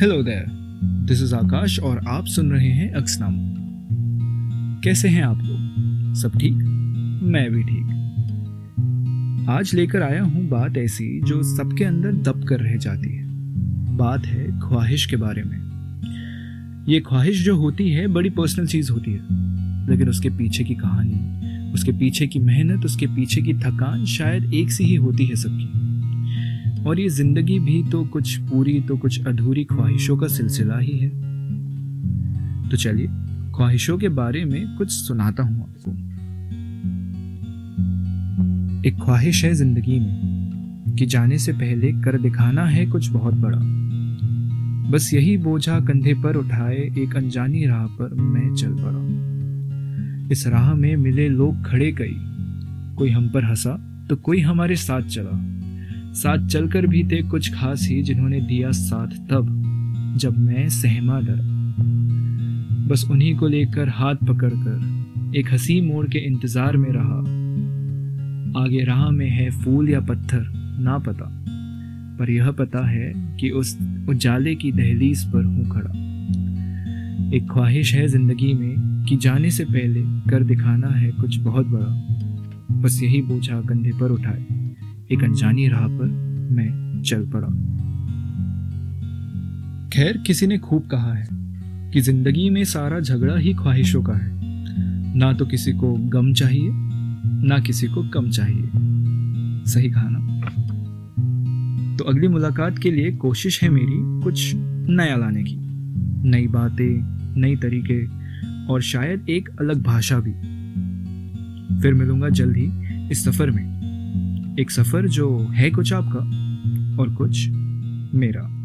Hello there this is Akash और आप सुन रहे हैं अक्सनामा। कैसे हैं आप लोग? सब ठीक? मैं भी ठीक। आज लेकर आया हूँ बात ऐसी जो सबके अंदर दब कर रह जाती है। बात है ख्वाहिश के बारे में। ये ख्वाहिश जो होती है, बड़ी पर्सनल चीज़ होती है। लेकिन उसके पीछे की कहानी, उसके पीछे की मेहनत, उसके पीछे की थकान शायद एक सी ही होती है सबकी। और ये ज़िंदगी भी तो कुछ पूरी तो कुछ अधूरी ख्वाहिशों का सिलसिला ही है। तो चलिए, ख्वाहिशों के बारे में कुछ सुनाता हूँ आपको। एक ख्वाहिश है ज़िंदगी में, कि जाने से पहले कर दिखाना है कुछ बहुत बड़ा। बस यही बोझा कंधे पर उठाए, एक अनजानी राह पर मैं चल पड़ा। इस राह में मिले लोग खड़े कई। कोई हम पर हंसा तो कोई हमारे साथ चला। साथ चलकर भी थे कुछ खास ही जिन्होंने दिया साथ तब, जब मैं सहमा डरा। बस उन्हीं को लेकर हाथ पकड़कर एक हसी मोड़ के इंतज़ार में रहा। आगे राह में है फूल या पत्थर, ना पता। पर यह पता है कि उस उजाले की दहलीज पर हूँ खड़ा। एक ख्वाहिश है ज़िंदगी में कि जाने से पहले कर दिखाना है कुछ बहुत बड़ा। बस यही बोझा कंधे पर उठाए। एक अनजानी राह पर मैं चल पड़ा। खैर, किसी ने खूब कहा है कि ज़िंदगी में सारा झगड़ा ही ख्वाहिशों का है। ना तो किसी को गम चाहिए, ना किसी को कम चाहिए। सही कहा ना? तो अगली मुलाकात के लिए कोशिश है मेरी कुछ नया लाने की। नई बातें, नई तरीके और शायद एक अलग भाषा भी। फिर मिलूँगा जल्द ही इस सफ़र में। एक सफ़र जो है कुछ आपका और कुछ मेरा।